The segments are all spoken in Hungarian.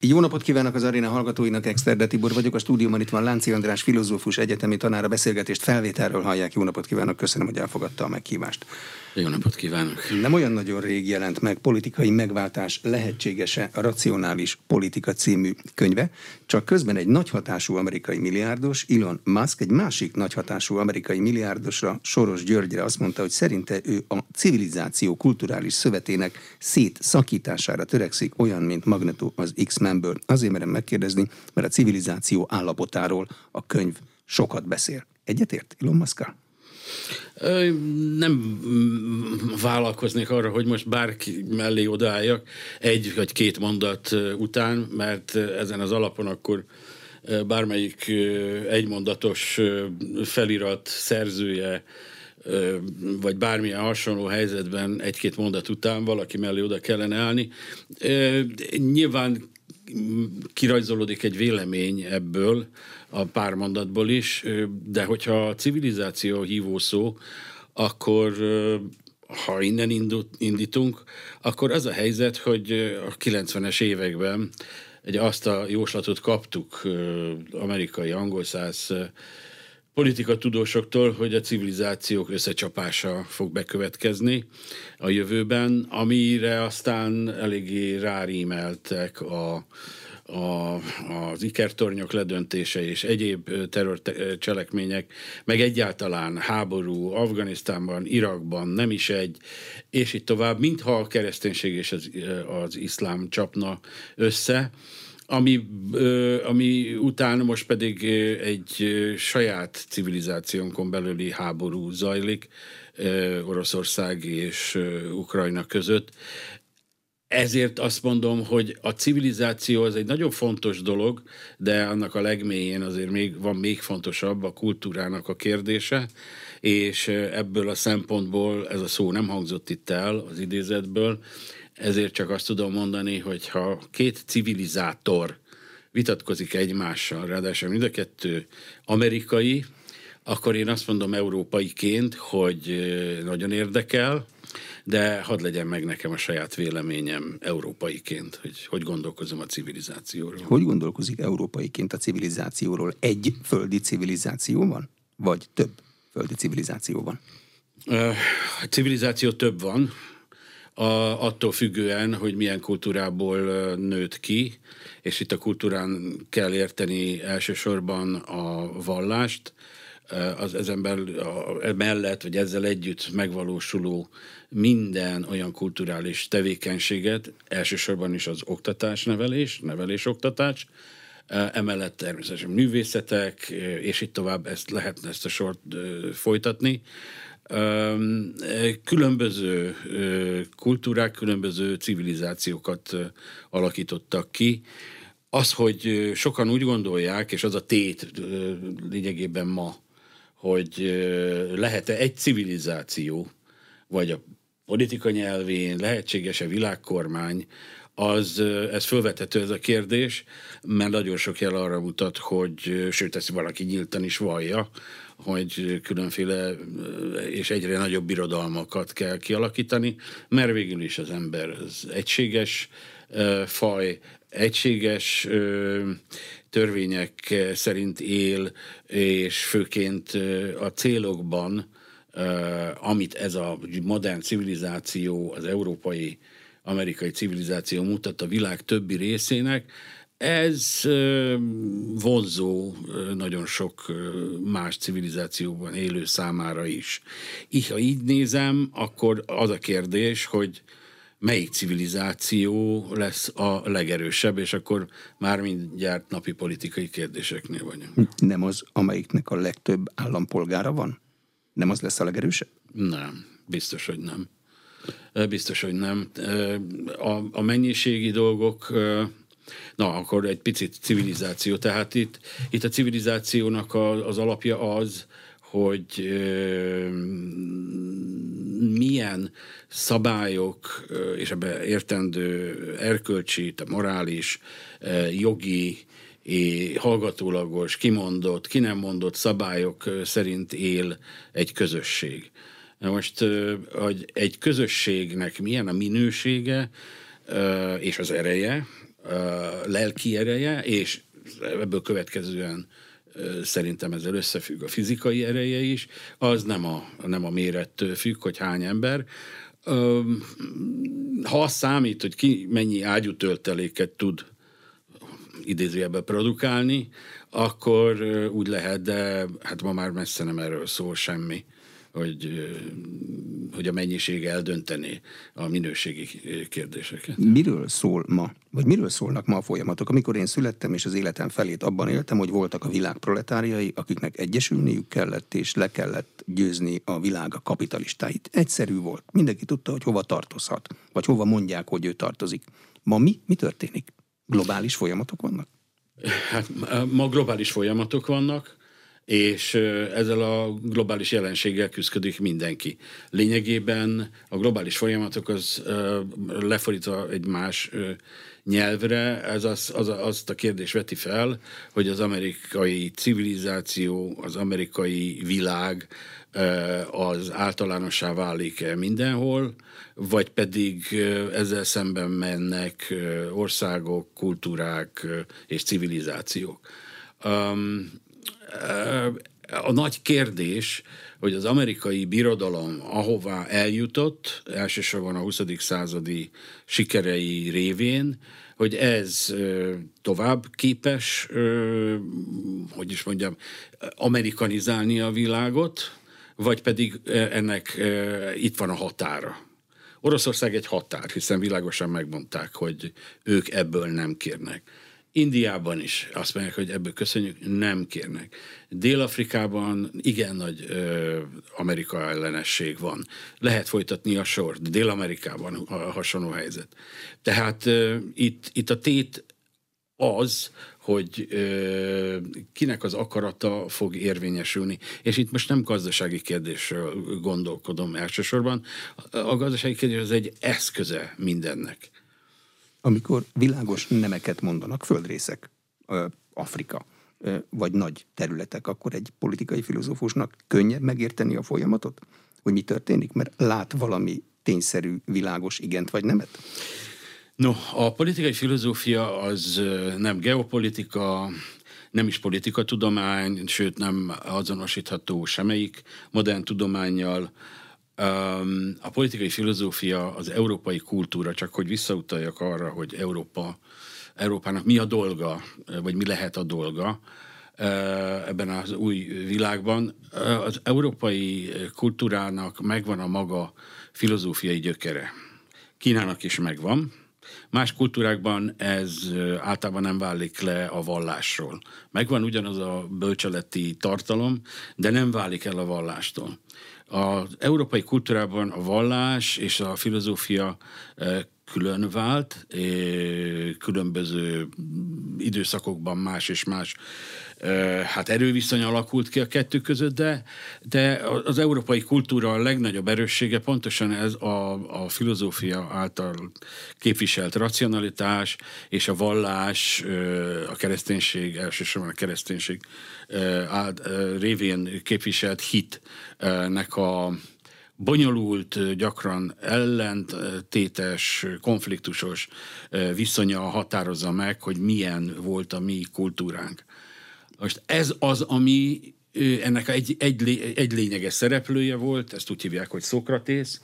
Jó napot kívánok az aréna hallgatóinak, Exterde Tibor vagyok, a stúdióban itt van Lánci András, filozófus, egyetemi tanára beszélgetést felvételről hallják. Jó napot kívánok, köszönöm, hogy elfogadta a meghívást. Jó napot kívánok! Nem olyan nagyon rég jelent meg politikai megváltás lehetséges-e a Racionális Politika című könyve, csak közben egy nagyhatású amerikai milliárdos, Elon Musk, egy másik nagyhatású amerikai milliárdosra, Soros Györgyre azt mondta, hogy szerinte ő a civilizáció kulturális szövetének szétszakítására törekszik, olyan, mint Magneto az X-Menből. Azért merem megkérdezni, mert a civilizáció állapotáról a könyv sokat beszél. Egyetért Elon Musk-kal? Nem vállalkoznék arra, hogy most bárki mellé odaálljak egy vagy két mondat után, mert ezen az alapon akkor bármelyik egymondatos felirat szerzője, vagy bármilyen hasonló helyzetben egy-két mondat után valaki mellé oda kellene állni. Nyilván kirajzolódik egy vélemény ebből, a pár mondatból is, de hogyha a civilizáció hívó szó, akkor ha innen indítunk, akkor az a helyzet, hogy a 90-es években egy azt a jóslatot kaptuk amerikai angol száz politika tudósoktól, hogy a civilizációk összecsapása fog bekövetkezni a jövőben, amire aztán eléggé rárímeltek a, a, az ikertornyok ledöntése és egyéb terrorcselekmények, meg egyáltalán háború Afganisztánban, Irakban, nem is egy, és itt tovább, mintha a kereszténység és az, az iszlám csapna össze, ami, ami után most pedig egy saját civilizációnkon belüli háború zajlik Oroszország és Ukrajna között. Ezért azt mondom, hogy a civilizáció az egy nagyon fontos dolog, de annak a legmélyén azért még van még fontosabb a kultúrának a kérdése, és ebből a szempontból ez a szó nem hangzott itt el az idézetből, ezért csak azt tudom mondani, hogy ha két civilizátor vitatkozik egymással, ráadásul mind a kettő amerikai, akkor én azt mondom európaiként, hogy nagyon érdekel, de hadd legyen meg nekem a saját véleményem európaiként, hogy hogy gondolkozom a civilizációról. Hogy gondolkozik európaiként a civilizációról? Egy földi civilizáció van? Vagy több földi civilizáció van? A civilizáció több van, a, attól függően, hogy milyen kultúrából nőtt ki, és itt a kultúrán kell érteni elsősorban a vallást, az ezen belül, mellett, vagy ezzel együtt megvalósuló minden olyan kulturális tevékenységet, elsősorban is az oktatás, nevelés, nevelés-oktatás, emellett természetesen művészetek, és itt tovább ezt lehetne ezt a sort folytatni. Különböző kultúrák, különböző civilizációkat alakítottak ki. Az, hogy sokan úgy gondolják, és az a tét lényegében ma, hogy lehet-e egy civilizáció, vagy a politika nyelvén lehetséges-e világkormány, az, ez felvethető ez a kérdés, mert nagyon sok jel arra mutat, hogy, sőt, ezt valaki nyíltan is vallja, hogy különféle és egyre nagyobb birodalmakat kell kialakítani, mert végül is az ember az egységes faj, egységes törvények szerint él, és főként a célokban, amit ez a modern civilizáció, az európai amerikai civilizáció mutat a világ többi részének, ez vonzó nagyon sok más civilizációban élő számára is. Így, ha így nézem, akkor az a kérdés, hogy melyik civilizáció lesz a legerősebb, és akkor már mindjárt napi politikai kérdéseknél vagyunk. Nem az, amelyiknek a legtöbb állampolgára van? Nem az lesz a legerősebb? Nem, biztos, hogy nem. Biztos, hogy nem. A, a mennyiségi dolgok, na, akkor egy picit civilizáció. Tehát itt, itt a civilizációnak a, az alapja az, hogy milyen szabályok, és ebbe értendő erkölcsi, a morális, jogi, hallgatólagos, kimondott, ki nem mondott szabályok szerint él egy közösség. Na most, hogy egy közösségnek milyen a minősége és az ereje, lelki ereje, és ebből következően szerintem ezzel összefügg a fizikai ereje is, az nem a, nem a mérettől függ, hogy hány ember. Ha az számít, hogy ki mennyi ágyútölteléket tud idézőjelben produkálni, akkor úgy lehet, de hát ma már messze nem erről szól semmi hogy, hogy a mennyiség eldönteni a minőségi kérdéseket. Miről szól ma, vagy miről szólnak ma a folyamatok? Amikor én születtem, és az életem felét abban éltem, hogy voltak a világ proletáriai, akiknek egyesülniük kellett, és le kellett győzni a világ a kapitalistáit. Egyszerű volt. Mindenki tudta, hogy hova tartozhat, vagy hova mondják, hogy ő tartozik. Ma mi? Mi történik? Globális folyamatok vannak? Hát ma globális folyamatok vannak, és ezzel a globális jelenséggel küzdik mindenki. Lényegében a globális folyamatok az lefordítva egy más nyelvre, ez az, az, azt a kérdést veti fel, hogy az amerikai civilizáció, az amerikai világ az általánossá válik-e mindenhol, vagy pedig ezzel szemben mennek országok, kultúrák és civilizációk. A nagy kérdés, hogy az amerikai birodalom ahová eljutott, elsősorban a 20. századi sikerei révén, hogy ez tovább képes, hogy is mondjam, amerikanizálni a világot, vagy pedig ennek itt van a határa. Oroszország egy határ, hiszen világosan megmondták, hogy ők ebből nem kérnek. Indiában is azt mondják, hogy ebből köszönjük, nem kérnek. Dél-Afrikában igen nagy ö, Amerika ellenesség van. Lehet folytatni a sort. Dél-Amerikában a hasonló helyzet. Tehát ö, itt, itt a tét az, hogy ö, kinek az akarata fog érvényesülni. És itt most nem gazdasági kérdésről gondolkodom elsősorban. A gazdasági kérdés az egy eszköze mindennek amikor világos nemeket mondanak, földrészek, Afrika, vagy nagy területek, akkor egy politikai filozófusnak könnyebb megérteni a folyamatot, hogy mi történik, mert lát valami tényszerű, világos igent vagy nemet? No, a politikai filozófia az nem geopolitika, nem is politikatudomány, sőt nem azonosítható semmelyik modern tudományjal, a politikai filozófia, az európai kultúra, csak hogy visszautaljak arra, hogy Európa, Európának mi a dolga, vagy mi lehet a dolga ebben az új világban. Az európai kultúrának megvan a maga filozófiai gyökere. Kínának is megvan, Más kultúrákban ez általában nem válik le a vallásról. Megvan ugyanaz a bölcseleti tartalom, de nem válik el a vallástól. Az európai kultúrában a vallás és a filozófia külön vált, különböző időszakokban más és más hát erőviszony alakult ki a kettő között, de, de az európai kultúra a legnagyobb erőssége pontosan ez a, a filozófia által képviselt racionalitás és a vallás, a kereszténység, elsősorban a kereszténység révén képviselt hitnek a bonyolult, gyakran ellentétes, konfliktusos viszonya határozza meg, hogy milyen volt a mi kultúránk. Most ez az, ami ennek egy, egy, egy lényeges szereplője volt, ezt úgy hívják, hogy Szokratész,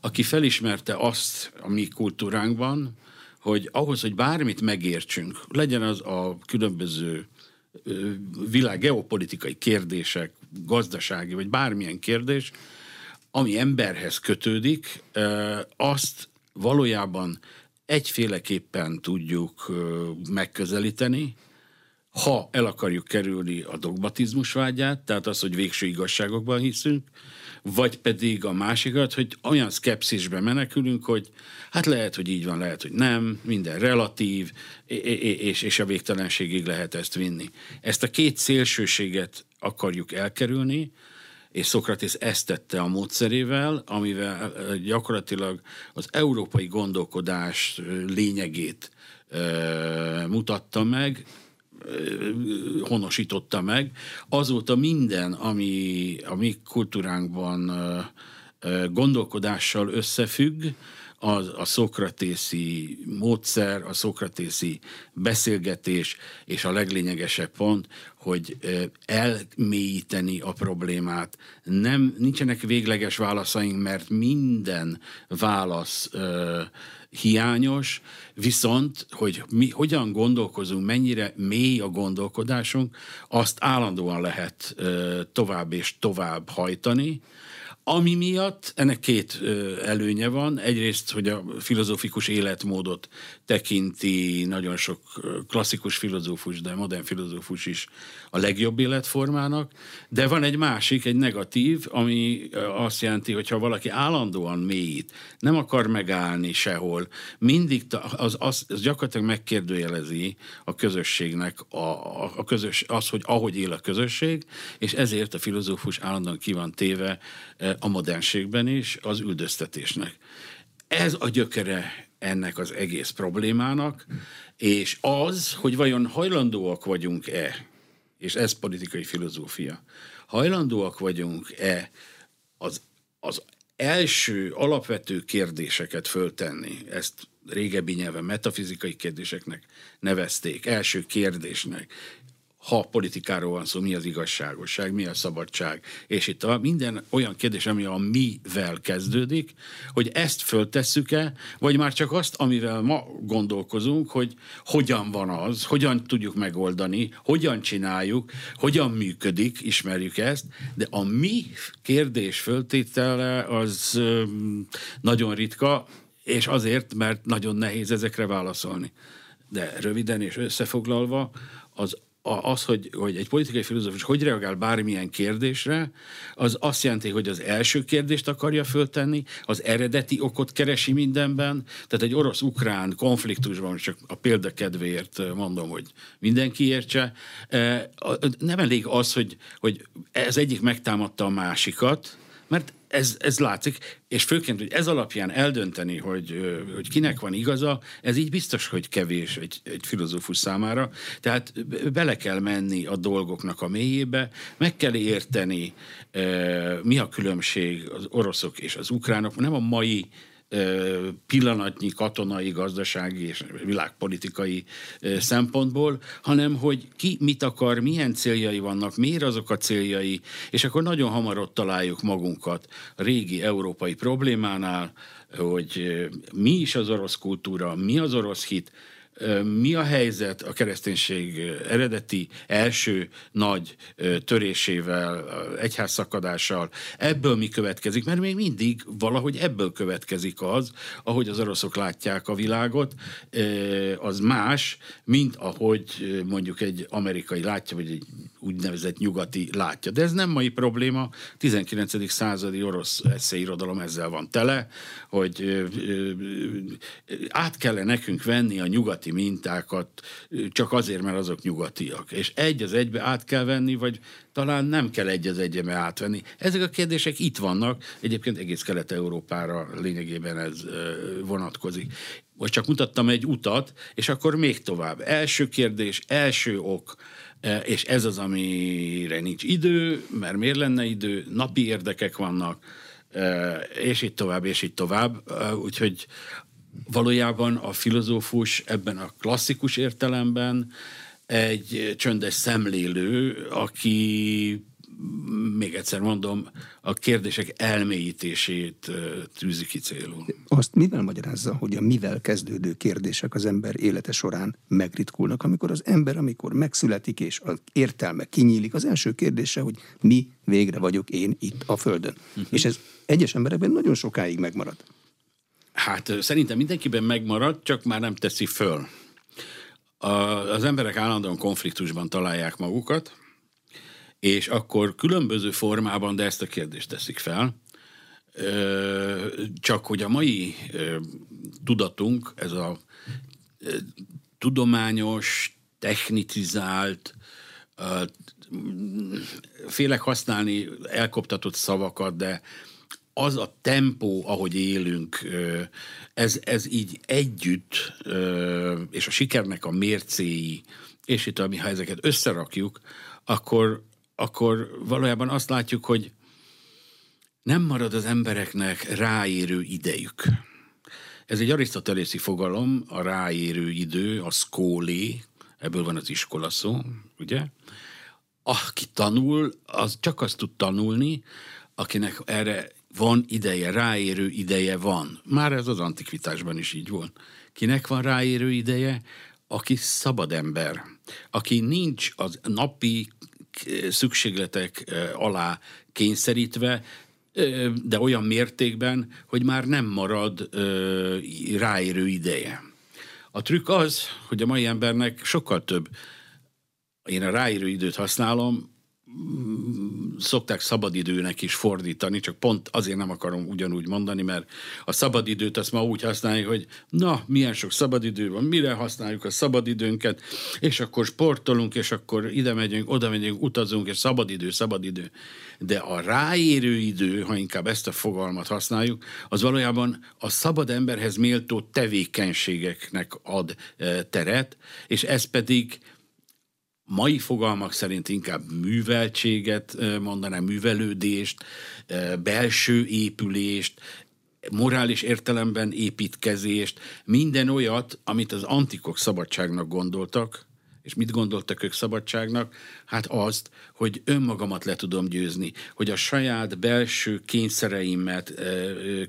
aki felismerte azt a mi kultúránkban, hogy ahhoz, hogy bármit megértsünk, legyen az a különböző világ geopolitikai kérdések, gazdasági, vagy bármilyen kérdés, ami emberhez kötődik, azt valójában egyféleképpen tudjuk megközelíteni, ha el akarjuk kerülni a dogmatizmus vágyát, tehát az, hogy végső igazságokban hiszünk, vagy pedig a másikat, hogy olyan szkepszisbe menekülünk, hogy hát lehet, hogy így van, lehet, hogy nem, minden relatív, és, és a végtelenségig lehet ezt vinni. Ezt a két szélsőséget akarjuk elkerülni, és Szokratész ezt tette a módszerével, amivel gyakorlatilag az európai gondolkodás lényegét mutatta meg, honosította meg. Azóta minden, ami a mi kultúránkban gondolkodással összefügg, az a szokratészi módszer, a szokratészi beszélgetés, és a leglényegesebb pont, hogy elmélyíteni a problémát. Nem, nincsenek végleges válaszaink, mert minden válasz ö, hiányos, viszont, hogy mi hogyan gondolkozunk, mennyire mély a gondolkodásunk, azt állandóan lehet ö, tovább és tovább hajtani, ami miatt ennek két előnye van. Egyrészt, hogy a filozófikus életmódot tekinti nagyon sok klasszikus filozófus, de modern filozófus is a legjobb életformának, de van egy másik, egy negatív, ami azt jelenti, hogy ha valaki állandóan mélyít, nem akar megállni sehol, mindig az, az, az gyakorlatilag megkérdőjelezi a közösségnek a, a, a közös, az, hogy ahogy él a közösség, és ezért a filozófus állandóan ki van téve a modernségben is az üldöztetésnek. Ez a gyökere ennek az egész problémának, és az, hogy vajon hajlandóak vagyunk-e, és ez politikai filozófia, hajlandóak vagyunk-e az, az első alapvető kérdéseket föltenni, ezt régebbi nyelven metafizikai kérdéseknek nevezték, első kérdésnek, ha politikáról van szó, mi az igazságosság, mi a szabadság, és itt a minden olyan kérdés, ami a mivel kezdődik, hogy ezt föltesszük-e, vagy már csak azt, amivel ma gondolkozunk, hogy hogyan van az, hogyan tudjuk megoldani, hogyan csináljuk, hogyan működik, ismerjük ezt, de a mi kérdés föltétele az nagyon ritka, és azért, mert nagyon nehéz ezekre válaszolni. De röviden és összefoglalva, az az, hogy, hogy egy politikai filozófus hogy reagál bármilyen kérdésre, az azt jelenti, hogy az első kérdést akarja föltenni, az eredeti okot keresi mindenben, tehát egy orosz-ukrán konfliktusban, csak a példa kedvéért mondom, hogy mindenki értse, e, nem elég az, hogy, hogy ez egyik megtámadta a másikat, mert ez, ez látszik, és főként, hogy ez alapján eldönteni, hogy, hogy kinek van igaza, ez így biztos, hogy kevés egy, egy filozófus számára. Tehát bele kell menni a dolgoknak a mélyébe, meg kell érteni, mi a különbség az oroszok és az ukránok, nem a mai pillanatnyi katonai, gazdasági és világpolitikai szempontból, hanem hogy ki mit akar, milyen céljai vannak, miért azok a céljai, és akkor nagyon hamar ott találjuk magunkat a régi európai problémánál, hogy mi is az orosz kultúra, mi az orosz hit, mi a helyzet a kereszténység eredeti első nagy törésével, egyházszakadással? Ebből mi következik? Mert még mindig valahogy ebből következik az, ahogy az oroszok látják a világot, az más, mint ahogy mondjuk egy amerikai látja, vagy egy úgynevezett nyugati látja. De ez nem mai probléma, 19. századi orosz eszéirodalom ezzel van tele, hogy át kellene nekünk venni a nyugati mintákat csak azért, mert azok nyugatiak. És egy az egybe át kell venni, vagy talán nem kell egy az egybe átvenni. Ezek a kérdések itt vannak, egyébként egész Kelet-Európára lényegében ez vonatkozik. Most csak mutattam egy utat, és akkor még tovább. Első kérdés, első ok, és ez az, amire nincs idő, mert miért lenne idő, napi érdekek vannak, és így tovább, és így tovább. Úgyhogy valójában a filozófus ebben a klasszikus értelemben egy csöndes szemlélő, aki még egyszer mondom, a kérdések elmélyítését tűzi ki célul. Azt mivel magyarázza, hogy a mivel kezdődő kérdések az ember élete során megritkulnak, amikor az ember, amikor megszületik és az értelme kinyílik, az első kérdése, hogy mi végre vagyok én itt a Földön. Uh-huh. És ez egyes emberekben nagyon sokáig megmarad. Hát szerintem mindenkiben megmarad, csak már nem teszi föl. A, az emberek állandóan konfliktusban találják magukat, és akkor különböző formában, de ezt a kérdést teszik fel, csak hogy a mai tudatunk, ez a tudományos, technicizált, félek használni elkoptatott szavakat, de az a tempó, ahogy élünk, ez, ez így együtt, és a sikernek a mércéi, és itt, ami, ha ezeket összerakjuk, akkor, akkor valójában azt látjuk, hogy nem marad az embereknek ráérő idejük. Ez egy arisztotelészi fogalom, a ráérő idő, a szkólé, ebből van az iskola szó, ugye? Aki tanul, az csak azt tud tanulni, akinek erre van ideje, ráérő ideje van. Már ez az antikvitásban is így volt. Kinek van ráérő ideje? Aki szabad ember, aki nincs az napi szükségletek alá kényszerítve, de olyan mértékben, hogy már nem marad ráérő ideje. A trükk az, hogy a mai embernek sokkal több, én a ráérő időt használom, szokták szabadidőnek is fordítani, csak pont azért nem akarom ugyanúgy mondani, mert a szabadidőt azt ma úgy használjuk, hogy na, milyen sok szabadidő van, mire használjuk a szabadidőnket, és akkor sportolunk, és akkor ide megyünk, oda megyünk, utazunk, és szabadidő, szabadidő. De a ráérő idő, ha inkább ezt a fogalmat használjuk, az valójában a szabad emberhez méltó tevékenységeknek ad eh, teret, és ez pedig mai fogalmak szerint inkább műveltséget mondanám, művelődést, belső épülést, morális értelemben építkezést, minden olyat, amit az antikok szabadságnak gondoltak, és mit gondoltak ők szabadságnak? Hát azt, hogy önmagamat le tudom győzni, hogy a saját belső kényszereimet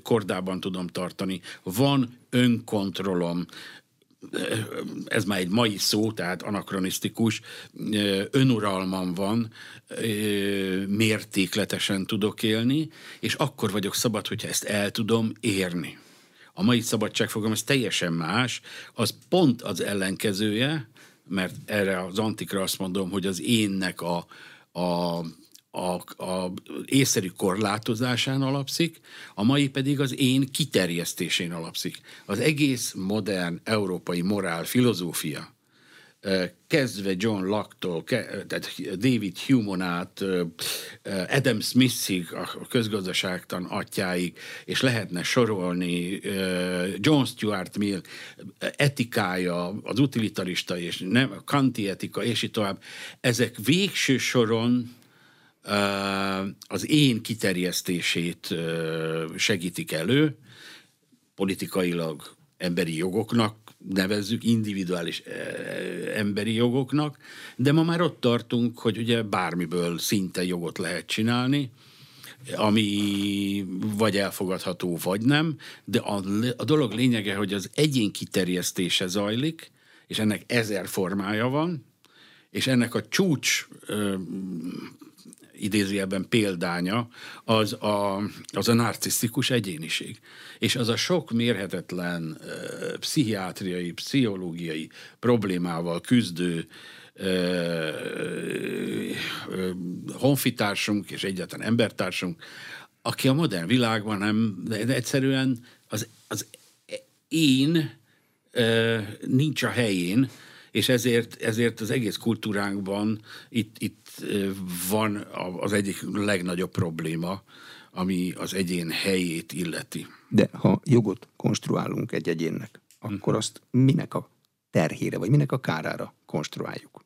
kordában tudom tartani. Van önkontrollom, ez már egy mai szó, tehát anakronisztikus, önuralmam van, mértékletesen tudok élni, és akkor vagyok szabad, hogyha ezt el tudom érni. A mai szabadságfogalom az teljesen más, az pont az ellenkezője, mert erre az antikra azt mondom, hogy az énnek a, a a, a észszerű korlátozásán alapszik, a mai pedig az én kiterjesztésén alapszik. Az egész modern európai morál filozófia, kezdve John Locke-tól, tehát David Hume át, Adam Smithig, a közgazdaságtan atyáig, és lehetne sorolni John Stuart Mill etikája, az utilitarista és nem, kanti etika, és így tovább, ezek végső soron az én kiterjesztését segítik elő, politikailag emberi jogoknak nevezzük, individuális emberi jogoknak, de ma már ott tartunk, hogy ugye bármiből szinte jogot lehet csinálni, ami vagy elfogadható, vagy nem, de a, a dolog lényege, hogy az egyén kiterjesztése zajlik, és ennek ezer formája van, és ennek a csúcs idézőjelben példánya, az a, az a narcisztikus egyéniség. És az a sok mérhetetlen uh, pszichiátriai, pszichológiai problémával küzdő honfitársunk és egyáltalán embertársunk, aki a modern világban nem, de egyszerűen az, az én uh, nincs a helyén, és ezért, ezért az egész kultúránkban itt, itt van az egyik legnagyobb probléma, ami az egyén helyét illeti. De ha jogot konstruálunk egy egyénnek, akkor azt minek a terhére, vagy minek a kárára konstruáljuk?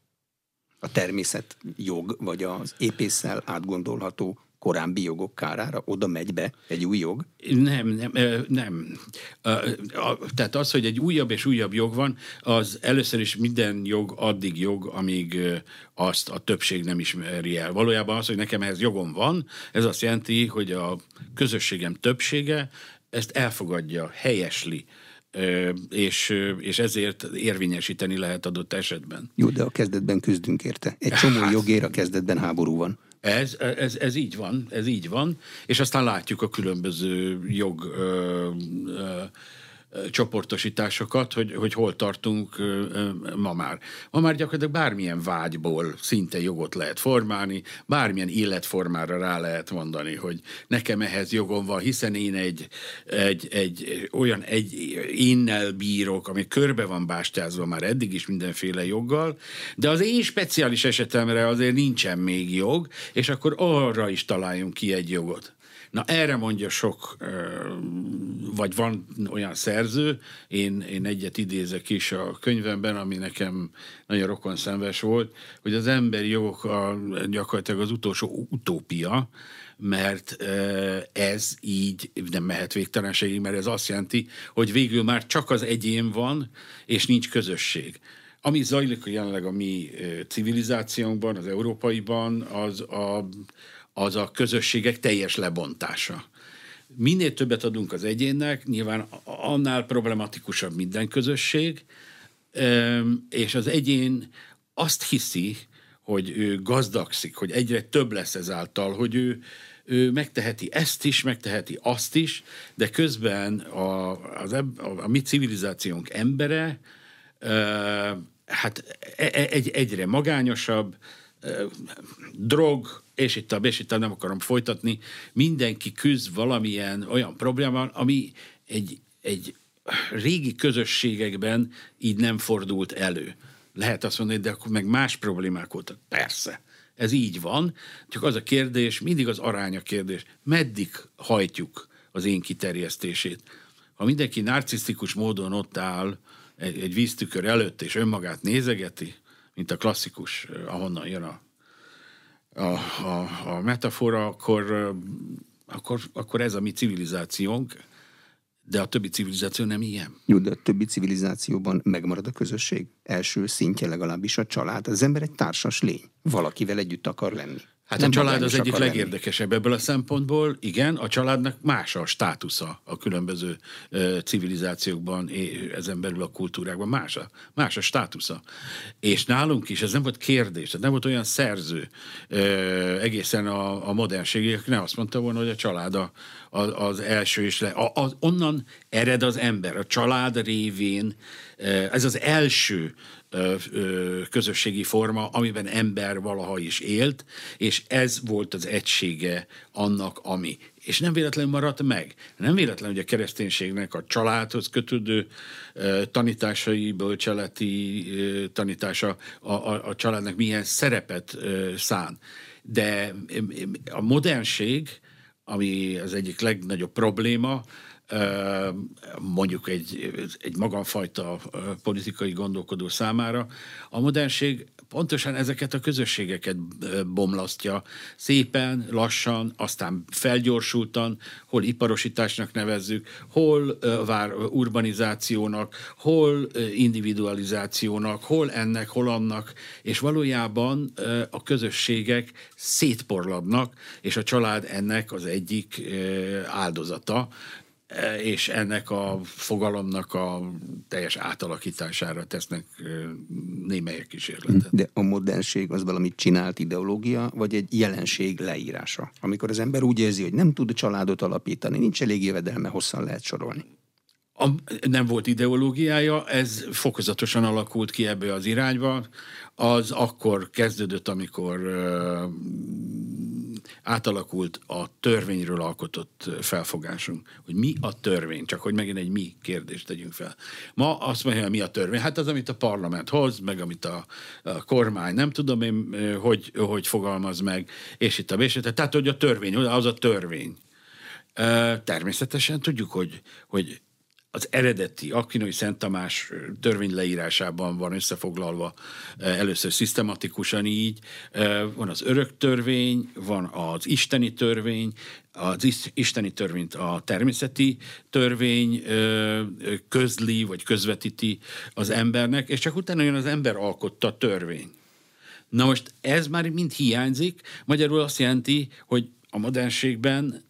A természet jog, vagy az épésszel átgondolható korábbi jogok kárára? Oda megy be egy új jog? Nem, nem, nem. Tehát az, hogy egy újabb és újabb jog van, az először is minden jog addig jog, amíg azt a többség nem ismeri el. Valójában az, hogy nekem ehhez jogom van, ez azt jelenti, hogy a közösségem többsége ezt elfogadja, helyesli, és, és ezért érvényesíteni lehet adott esetben. Jó, de a kezdetben küzdünk érte. Egy csomó hát, jogér a kezdetben háború van. Ez, ez, ez így van, ez így van, és aztán látjuk a különböző jog ö, ö, csoportosításokat, hogy, hogy hol tartunk ma már. Ma már gyakorlatilag bármilyen vágyból szinte jogot lehet formálni, bármilyen életformára rá lehet mondani, hogy nekem ehhez jogom van, hiszen én egy, egy, egy olyan egy énnel bírok, ami körbe van bástyázva már eddig is mindenféle joggal, de az én speciális esetemre azért nincsen még jog, és akkor arra is találjunk ki egy jogot. Na erre mondja sok, vagy van olyan szerző, én, én egyet idézek is a könyvemben, ami nekem nagyon rokon szemves volt, hogy az emberi jogok a, gyakorlatilag az utolsó utópia, mert ez így nem mehet végtelenségig, mert ez azt jelenti, hogy végül már csak az egyén van, és nincs közösség. Ami zajlik jelenleg a mi civilizációnkban, az európaiban, az a, az a közösségek teljes lebontása. Minél többet adunk az egyénnek, nyilván annál problematikusabb minden közösség, és az egyén azt hiszi, hogy ő gazdagszik, hogy egyre több lesz ezáltal, hogy ő, ő megteheti ezt is, megteheti azt is, de közben a, az, a, a mi civilizációnk embere hát e, e, egy, egyre magányosabb, drog, és itt a, és itt nem akarom folytatni, mindenki küzd valamilyen olyan problémával, ami egy, egy régi közösségekben így nem fordult elő. Lehet azt mondani, de akkor meg más problémák voltak. Persze, ez így van, csak az a kérdés, mindig az aránya kérdés, meddig hajtjuk az én kiterjesztését. Ha mindenki narcisztikus módon ott áll egy, egy víztükör előtt, és önmagát nézegeti, mint a klasszikus, ahonnan jön a, a, a, a metafora, akkor, akkor, akkor ez a mi civilizációnk, de a többi civilizáció nem ilyen. Jó, de a többi civilizációban megmarad a közösség. Első szintje legalábbis a család. Az ember egy társas lény. Valakivel együtt akar lenni. Hát nem a család az egyik legérdekesebb ebből a szempontból. Igen, a családnak más a státusza a különböző ö, civilizációkban, ezen belül a kultúrákban, más a, más a státusza. És nálunk is ez nem volt kérdés, ez nem volt olyan szerző ö, egészen a, a modernségig, ne azt mondta volna, hogy a család a, a, az első és le, a, az, onnan ered az ember, a család révén, ez az első közösségi forma, amiben ember valaha is élt, és ez volt az egysége annak, ami. És nem véletlenül maradt meg. Nem véletlen, hogy a kereszténységnek a családhoz kötődő tanításai, bölcseleti tanítása a, a, a családnak milyen szerepet szán. De a modernség, ami az egyik legnagyobb probléma, mondjuk egy, egy magamfajta politikai gondolkodó számára, a modernség pontosan ezeket a közösségeket bomlasztja. Szépen, lassan, aztán felgyorsultan, hol iparosításnak nevezzük, hol vár urbanizációnak, hol individualizációnak, hol ennek, hol annak, és valójában a közösségek szétporladnak, és a család ennek az egyik áldozata, és ennek a fogalomnak a teljes átalakítására tesznek némelyek kísérletet. De a modernség az valamit csinált ideológia, vagy egy jelenség leírása? Amikor az ember úgy érzi, hogy nem tud családot alapítani, nincs elég jövedelme, hosszan lehet sorolni. A, nem volt ideológiája, ez fokozatosan alakult ki ebbe az irányba. Az akkor kezdődött, amikor átalakult a törvényről alkotott felfogásunk, hogy mi a törvény, csak hogy megint egy mi kérdést tegyünk fel. Ma azt mondja, mi a törvény? Hát az, amit a parlament hoz, meg amit a, a kormány, nem tudom én, hogy, hogy fogalmaz meg, és itt a és. Tehát, hogy a törvény, az a törvény. Természetesen tudjuk, hogy, hogy az eredeti Akinoi Szent Tamás törvény leírásában van összefoglalva először szisztematikusan így. Van az örök törvény, van az isteni törvény, az isteni törvényt a természeti törvény közli, vagy közvetíti az embernek, és csak utána jön az ember alkotta törvény. Na most ez már mind hiányzik, magyarul azt jelenti, hogy a modernségben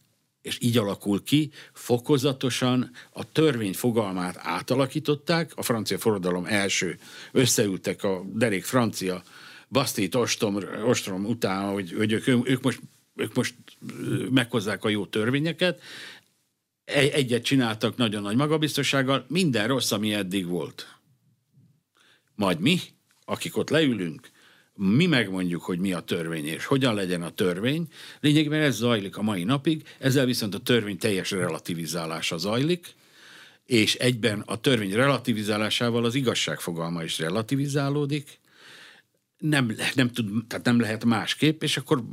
és így alakul ki, fokozatosan a törvény fogalmát átalakították, a francia forradalom első összeültek a derék francia Basztit ostrom, ostrom után, hogy, hogy ők, ők, most, ők most meghozzák a jó törvényeket, egyet csináltak nagyon nagy magabiztossággal, minden rossz, ami eddig volt. Majd mi, akik ott leülünk, mi megmondjuk, hogy mi a törvény és hogyan legyen a törvény. Lényegében ez zajlik a mai napig, ezzel viszont a törvény teljes relativizálása zajlik, és egyben a törvény relativizálásával az igazság fogalma is relativizálódik, nem, nem, tud, tehát nem lehet másképp, és akkor,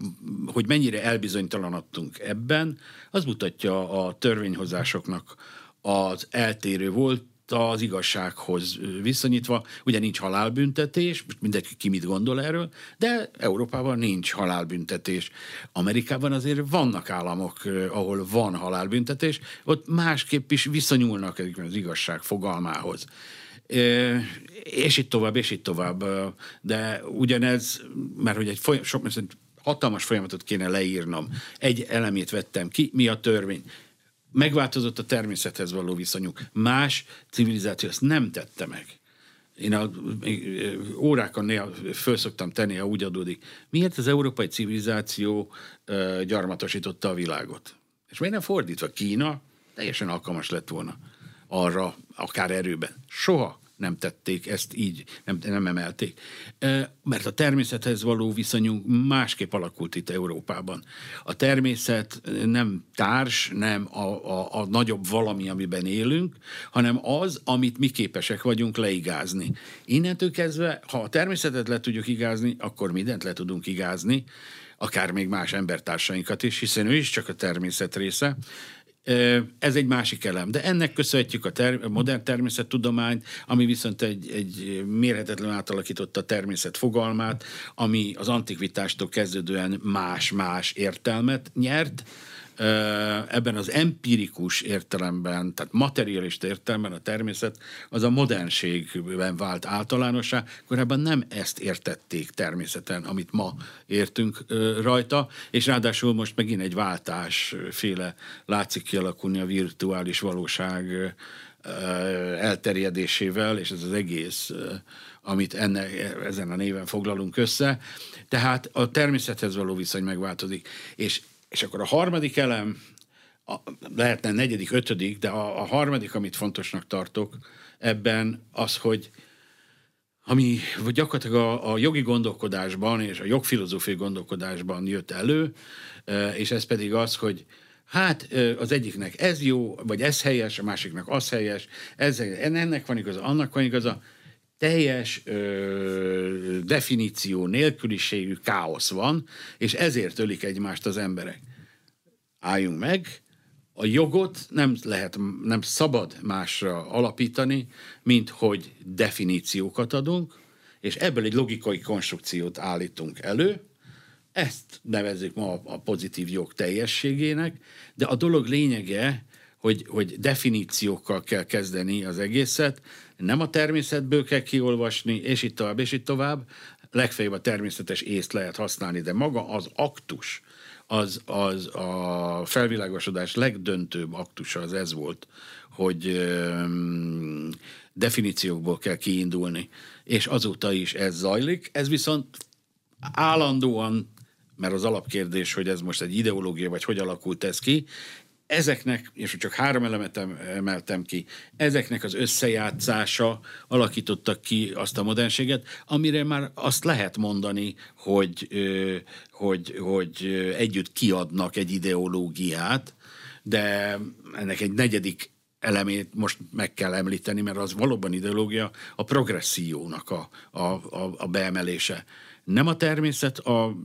hogy mennyire elbizonytalanodtunk ebben, az mutatja a törvényhozásoknak az eltérő volt az igazsághoz viszonyítva. Ugye nincs halálbüntetés, most mindenki ki mit gondol erről, de Európában nincs halálbüntetés. Amerikában azért vannak államok, ahol van halálbüntetés, ott másképp is viszonyulnak az igazság fogalmához és itt tovább, és itt tovább. De ugyanez, mert hogy egy folyam, sok, hatalmas folyamatot kéne leírnom. Egy elemét vettem ki, mi a törvény. Megváltozott a természethez való viszonyuk. Más civilizáció ezt nem tette meg. Én a órákon néha föl szoktam tenni, ha úgy adódik. Miért az európai civilizáció uh, gyarmatosította a világot? És miért nem fordítva? Kína teljesen alkalmas lett volna arra, akár erőben. Soha nem tették ezt így, nem, nem emelték. Mert a természethez való viszonyunk másképp alakult itt Európában. A természet nem társ, nem a, a, a nagyobb valami, amiben élünk, hanem az, amit mi képesek vagyunk leigázni. Innentől kezdve, ha a természetet le tudjuk igázni, akkor mindent le tudunk igázni, akár még más embertársainkat is, hiszen ő is csak a természet része, ez egy másik elem. De ennek köszönhetjük a, ter- a modern természettudományt, ami viszont egy, egy mérhetetlen átalakította a természet fogalmát, ami az antikvitástól kezdődően más-más értelmet nyert, ebben az empirikus értelemben, tehát materialista értelemben a természet az a modernségben vált általánosá. Korábban nem ezt értették természeten, amit ma értünk rajta, és ráadásul most megint egy váltásféle látszik kialakulni a virtuális valóság elterjedésével, és ez az egész, amit enne, ezen a néven foglalunk össze. Tehát a természethez való viszony megváltozik. És és akkor a harmadik elem, a, lehetne negyedik, ötödik, de a, a harmadik, amit fontosnak tartok ebben, az, hogy ami gyakorlatilag a, a jogi gondolkodásban és a jogfilozófiai gondolkodásban jött elő, e, és ez pedig az, hogy hát e, az egyiknek ez jó, vagy ez helyes, a másiknak az helyes, ez, ennek van igaza, annak van igaza, teljes ö, definíció nélküliségű káosz van, és ezért ölik egymást az emberek. Álljunk meg, a jogot nem lehet, nem szabad másra alapítani, mint hogy definíciókat adunk, és ebből egy logikai konstrukciót állítunk elő, ezt nevezzük ma a pozitív jog teljességének, de a dolog lényege, hogy, hogy definíciókkal kell kezdeni az egészet, nem a természetből kell kiolvasni, és itt tovább, és itt tovább. Legfeljebb a természetes észt lehet használni, de maga az aktus, az, az a felvilágosodás legdöntőbb aktusa az ez volt, hogy um, definíciókból kell kiindulni, és azóta is ez zajlik. Ez viszont állandóan, mert az alapkérdés, hogy ez most egy ideológia, vagy hogy alakult ez ki, ezeknek, és csak három elemet emeltem ki, ezeknek az összejátszása alakította ki azt a modernséget, amire már azt lehet mondani, hogy, hogy, hogy együtt kiadnak egy ideológiát, de ennek egy negyedik elemét most meg kell említeni, mert az valóban ideológia, a progressziónak a, a, a, a beemelése. Nem a természet a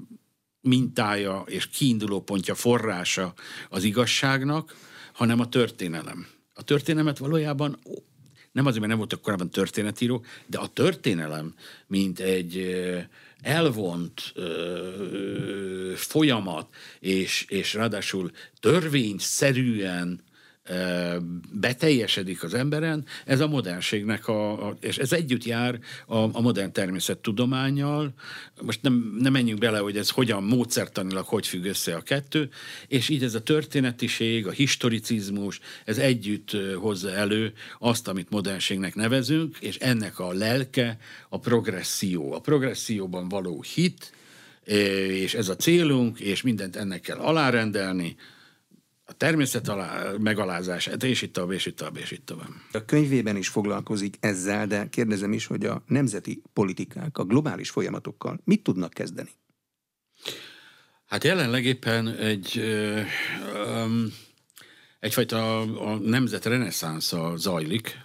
mintája és kiinduló pontja, forrása az igazságnak, hanem a történelem. A történelmet valójában nem azért, mert nem voltak korábban történetíró, de a történelem, mint egy elvont ö, folyamat, és, és ráadásul törvényszerűen beteljesedik az emberen, ez a modernségnek, a, a, és ez együtt jár a, a modern természettudományjal. Most nem, nem menjünk bele, hogy ez hogyan módszertanilag hogy függ össze a kettő, és így ez a történetiség, a historicizmus, ez együtt hozza elő azt, amit modernségnek nevezünk, és ennek a lelke a progresszió. A progresszióban való hit, és ez a célunk, és mindent ennek kell alárendelni, a természet alá, megalázását, és itt tovább, és itt tovább, és itt tovább. A könyvében is foglalkozik ezzel, de kérdezem is, hogy a nemzeti politikák a globális folyamatokkal mit tudnak kezdeni? Hát jelenleg éppen egy, egyfajta a nemzet reneszánsza zajlik,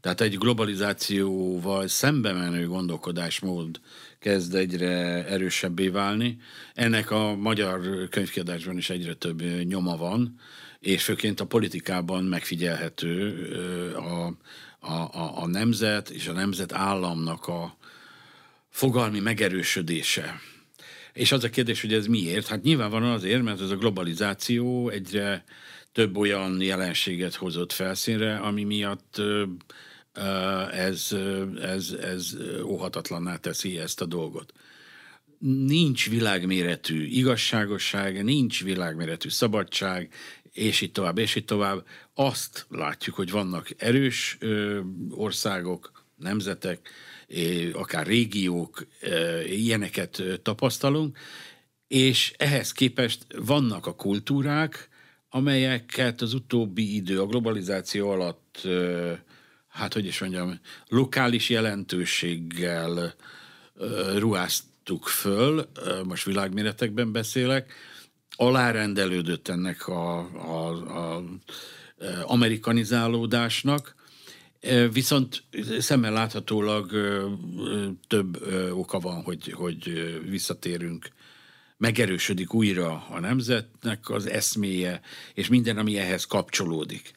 Tehát egy globalizációval szembe menő gondolkodásmód kezd egyre erősebbé válni. Ennek a magyar könyvkiadásban is egyre több nyoma van, és főként a politikában megfigyelhető a, a, a, a nemzet és a nemzet államnak a fogalmi megerősödése. És az a kérdés, hogy ez miért? Hát nyilván azért, mert ez a globalizáció egyre több olyan jelenséget hozott felszínre, ami miatt ez, ez, ez óhatatlanná teszi ezt a dolgot. Nincs világméretű igazságosság, nincs világméretű szabadság, és így tovább, és így tovább. Azt látjuk, hogy vannak erős országok, nemzetek, akár régiók, ilyeneket tapasztalunk, és ehhez képest vannak a kultúrák, amelyeket az utóbbi idő, a globalizáció alatt hát hogy is mondjam, lokális jelentőséggel ruháztuk föl, most világméretekben beszélek, alárendelődött ennek a, a, a amerikanizálódásnak, Viszont szemmel láthatólag több oka van, hogy, hogy visszatérünk, megerősödik újra a nemzetnek az eszméje, és minden, ami ehhez kapcsolódik.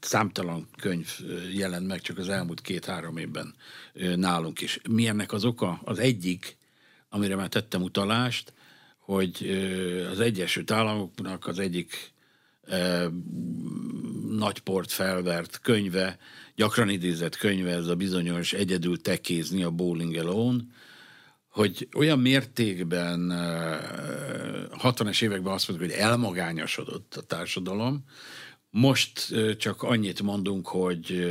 Számtalan könyv jelent meg csak az elmúlt két-három évben nálunk is. Mi ennek az oka? Az egyik, amire már tettem utalást, hogy az Egyesült Államoknak az egyik nagy port felvert könyve, gyakran idézett könyve, ez a bizonyos Egyedül tekézni a Bowling Alone, hogy olyan mértékben 60-es években azt mondjuk, hogy elmagányosodott a társadalom, most csak annyit mondunk, hogy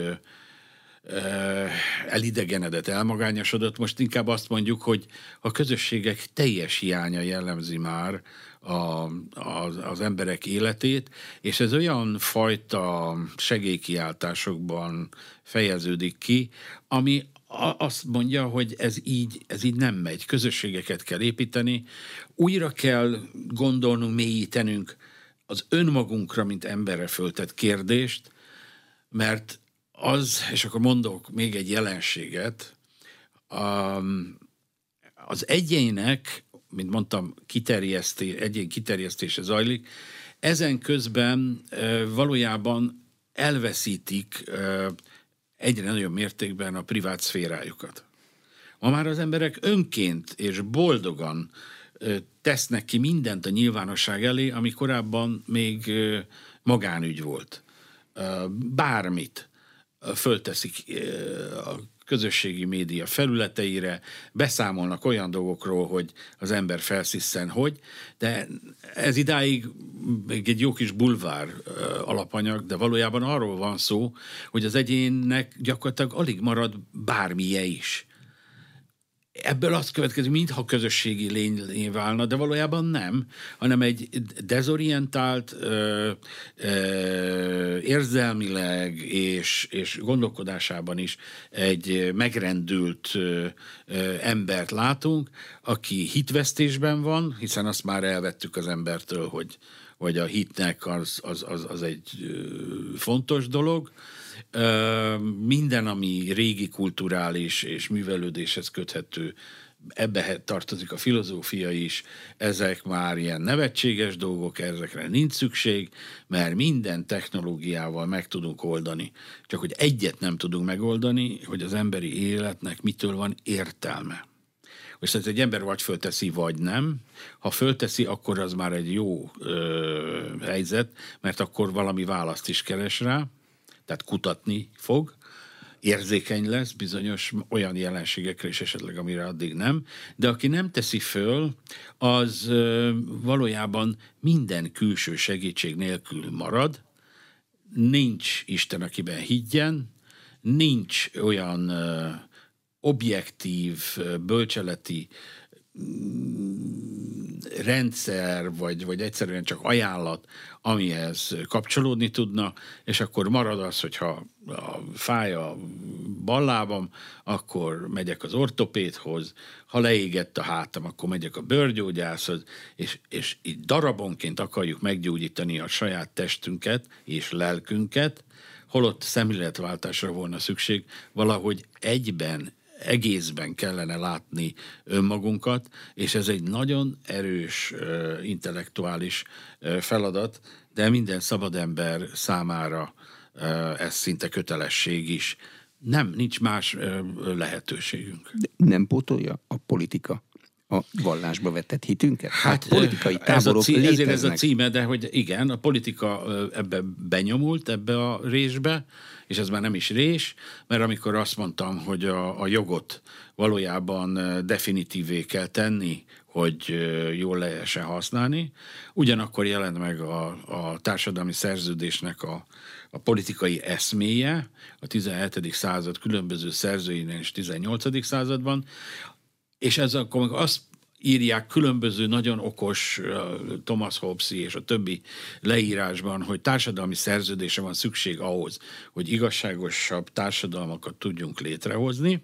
elidegenedett, elmagányosodott. Most inkább azt mondjuk, hogy a közösségek teljes hiánya jellemzi már a, az, az emberek életét, és ez olyan fajta segélykiáltásokban fejeződik ki, ami azt mondja, hogy ez így, ez így nem megy. Közösségeket kell építeni, újra kell gondolnunk, mélyítenünk az önmagunkra, mint emberre föltett kérdést, mert az, és akkor mondok még egy jelenséget, az egyének, mint mondtam, kiterjeszté, egyén kiterjesztése zajlik, ezen közben valójában elveszítik egyre nagyobb mértékben a privát szférájukat. Ma már az emberek önként és boldogan tesznek ki mindent a nyilvánosság elé, ami korábban még magánügy volt. Bármit fölteszik a közösségi média felületeire, beszámolnak olyan dolgokról, hogy az ember felsziszen, hogy, de ez idáig még egy jó kis bulvár alapanyag, de valójában arról van szó, hogy az egyénnek gyakorlatilag alig marad bármilyen is ebből azt következik, mintha közösségi lényé válna, de valójában nem, hanem egy dezorientált, ö, ö, érzelmileg és, és gondolkodásában is egy megrendült ö, ö, embert látunk, aki hitvesztésben van, hiszen azt már elvettük az embertől, hogy, hogy a hitnek az, az, az, az egy fontos dolog, minden, ami régi kulturális és művelődéshez köthető, ebbe tartozik a filozófia is, ezek már ilyen nevetséges dolgok, ezekre nincs szükség, mert minden technológiával meg tudunk oldani. Csak hogy egyet nem tudunk megoldani, hogy az emberi életnek mitől van értelme. És tehát egy ember vagy fölteszi, vagy nem. Ha fölteszi, akkor az már egy jó ö, helyzet, mert akkor valami választ is keres rá tehát kutatni fog, érzékeny lesz bizonyos olyan jelenségekre is esetleg, amire addig nem, de aki nem teszi föl, az valójában minden külső segítség nélkül marad, nincs Isten, akiben higgyen, nincs olyan objektív, bölcseleti rendszer, vagy, vagy egyszerűen csak ajánlat, amihez kapcsolódni tudna, és akkor marad az, hogyha a fáj a ballábam, akkor megyek az ortopédhoz, ha leégett a hátam, akkor megyek a bőrgyógyászhoz, és, és így darabonként akarjuk meggyógyítani a saját testünket és lelkünket, holott szemléletváltásra volna szükség, valahogy egyben egészben kellene látni önmagunkat, és ez egy nagyon erős intellektuális feladat, de minden szabad ember számára ez szinte kötelesség is. Nem, nincs más lehetőségünk. De nem pótolja a politika a vallásba vetett hitünket? Hát, hát politikai táborok ez a cí- Ezért ez a címe, de hogy igen, a politika ebbe benyomult, ebbe a résbe, és ez már nem is rés, mert amikor azt mondtam, hogy a, a jogot valójában definitívé kell tenni, hogy jól lehessen használni, ugyanakkor jelent meg a, a társadalmi szerződésnek a, a politikai eszméje a 17. század különböző szerzőinél és 18. században, és ez akkor azt írják különböző nagyon okos Thomas Hobbes és a többi leírásban, hogy társadalmi szerződése van szükség ahhoz, hogy igazságosabb társadalmakat tudjunk létrehozni.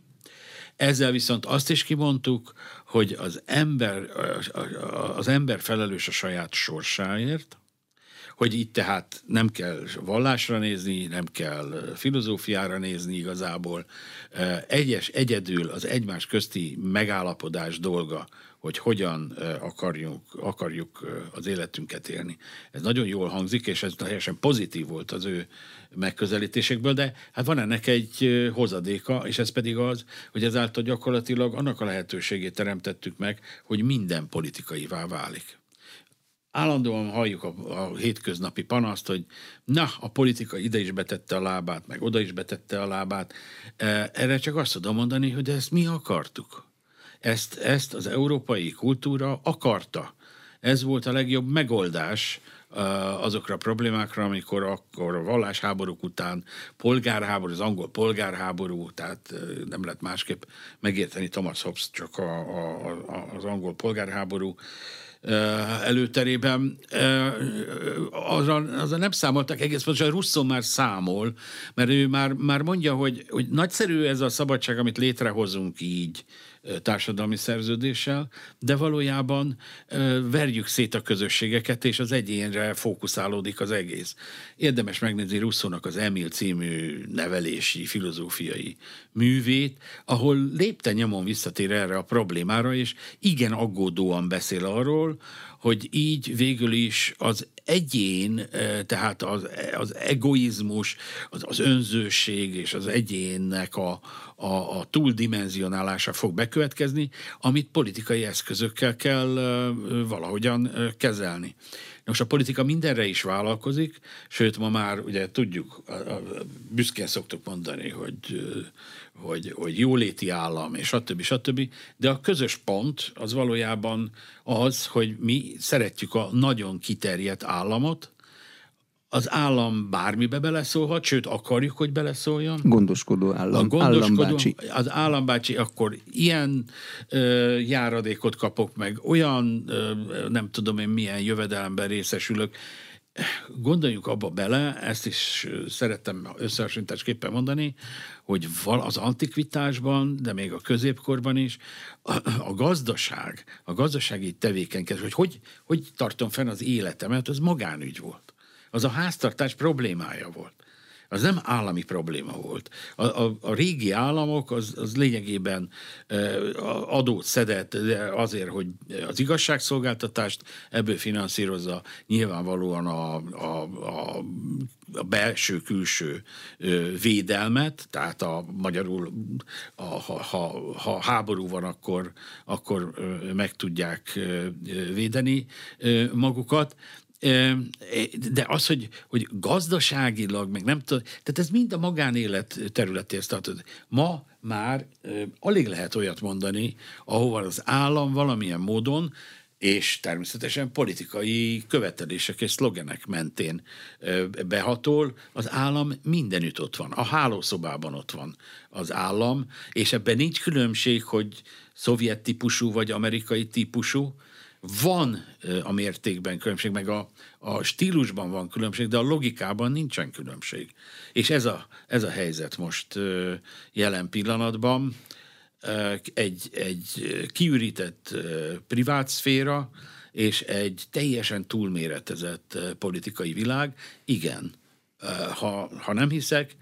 Ezzel viszont azt is kimondtuk, hogy az ember, az ember felelős a saját sorsáért, hogy itt tehát nem kell vallásra nézni, nem kell filozófiára nézni igazából. Egyes, egyedül az egymás közti megállapodás dolga, hogy hogyan akarjuk, akarjuk az életünket élni. Ez nagyon jól hangzik, és ez teljesen pozitív volt az ő megközelítésekből, de hát van ennek egy hozadéka, és ez pedig az, hogy ezáltal gyakorlatilag annak a lehetőségét teremtettük meg, hogy minden politikaivá válik állandóan halljuk a, a hétköznapi panaszt, hogy na, a politika ide is betette a lábát, meg oda is betette a lábát. Erre csak azt tudom mondani, hogy ezt mi akartuk. Ezt, ezt az európai kultúra akarta. Ez volt a legjobb megoldás azokra a problémákra, amikor akkor a vallásháborúk után polgárháború, az angol polgárháború, tehát nem lehet másképp megérteni Thomas Hobbes, csak a, a, a, az angol polgárháború, előterében, azra, azra nem számoltak egész pontosan, Russzó már számol, mert ő már, már mondja, hogy, hogy nagyszerű ez a szabadság, amit létrehozunk így, társadalmi szerződéssel, de valójában verjük szét a közösségeket, és az egyénre fókuszálódik az egész. Érdemes megnézni Russzónak az Emil című nevelési, filozófiai művét, ahol lépten nyomon visszatér erre a problémára, és igen aggódóan beszél arról, hogy így végül is az egyén, tehát az, az egoizmus, az, az önzőség és az egyénnek a, a, a túldimenzionálása fog bekövetkezni, amit politikai eszközökkel kell valahogyan kezelni. Most a politika mindenre is vállalkozik, sőt ma már ugye tudjuk, büszkén szoktuk mondani, hogy hogy, hogy jóléti állam, és stb. stb. De a közös pont az valójában az, hogy mi szeretjük a nagyon kiterjedt államot, az állam bármibe beleszólhat, sőt akarjuk, hogy beleszóljon. Gondoskodó állam, a gondoskodó, állambácsi. Az állambácsi, akkor ilyen ö, járadékot kapok meg, olyan ö, nem tudom én milyen jövedelemben részesülök, gondoljunk abba bele, ezt is szerettem összehasonlításképpen mondani, hogy val az antikvitásban, de még a középkorban is, a, a gazdaság, a gazdasági tevékenykedés, hogy, hogy hogy tartom fenn az életemet, az magánügy volt. Az a háztartás problémája volt az nem állami probléma volt. A, a, a régi államok az, az lényegében adót szedett azért, hogy az igazságszolgáltatást ebből finanszírozza nyilvánvalóan a, a, a a belső-külső védelmet, tehát a magyarul, a, ha, ha, ha háború van, akkor, akkor meg tudják védeni magukat, de az, hogy, hogy gazdaságilag, meg nem tudom, tehát ez mind a magánélet területéhez tartozik. Ma már alig lehet olyat mondani, ahova az állam valamilyen módon és természetesen politikai követelések és szlogenek mentén behatol. Az állam mindenütt ott van. A hálószobában ott van az állam, és ebben nincs különbség, hogy szovjet típusú vagy amerikai típusú, van a mértékben különbség, meg a, a stílusban van különbség, de a logikában nincsen különbség. És ez a, ez a helyzet most jelen pillanatban. Egy, egy kiürített privát szféra, és egy teljesen túlméretezett politikai világ, igen, Ha, ha nem hiszek,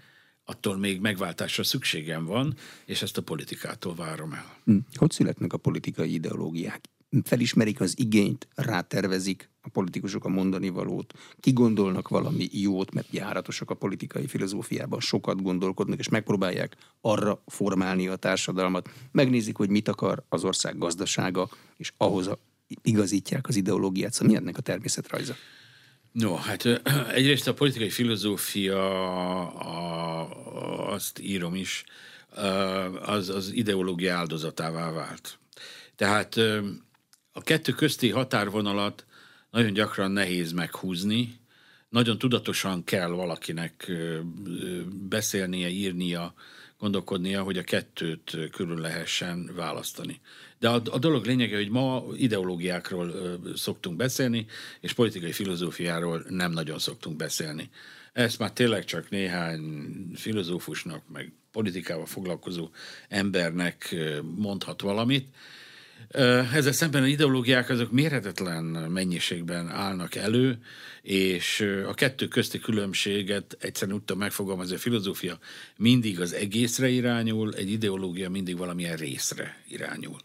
attól még megváltásra szükségem van, és ezt a politikától várom el. Hm. Hogy születnek a politikai ideológiák? Felismerik az igényt, rátervezik a politikusok a mondani valót, kigondolnak valami jót, mert járatosak a politikai filozófiában, sokat gondolkodnak, és megpróbálják arra formálni a társadalmat. Megnézik, hogy mit akar az ország gazdasága, és ahhoz igazítják az ideológiát. Szóval mi ennek a természetrajza? No, hát egyrészt a politikai filozófia, a, azt írom is, az, az ideológia áldozatává vált. Tehát a kettő közti határvonalat nagyon gyakran nehéz meghúzni, nagyon tudatosan kell valakinek beszélnie, írnia, gondolkodnia, hogy a kettőt külön lehessen választani. De a, a dolog lényege, hogy ma ideológiákról ö, szoktunk beszélni, és politikai filozófiáról nem nagyon szoktunk beszélni. Ezt már tényleg csak néhány filozófusnak, meg politikával foglalkozó embernek mondhat valamit, ezzel szemben a ideológiák azok mérhetetlen mennyiségben állnak elő, és a kettő közti különbséget egyszerűen úgy tudom megfogalmazni, a filozófia mindig az egészre irányul, egy ideológia mindig valamilyen részre irányul.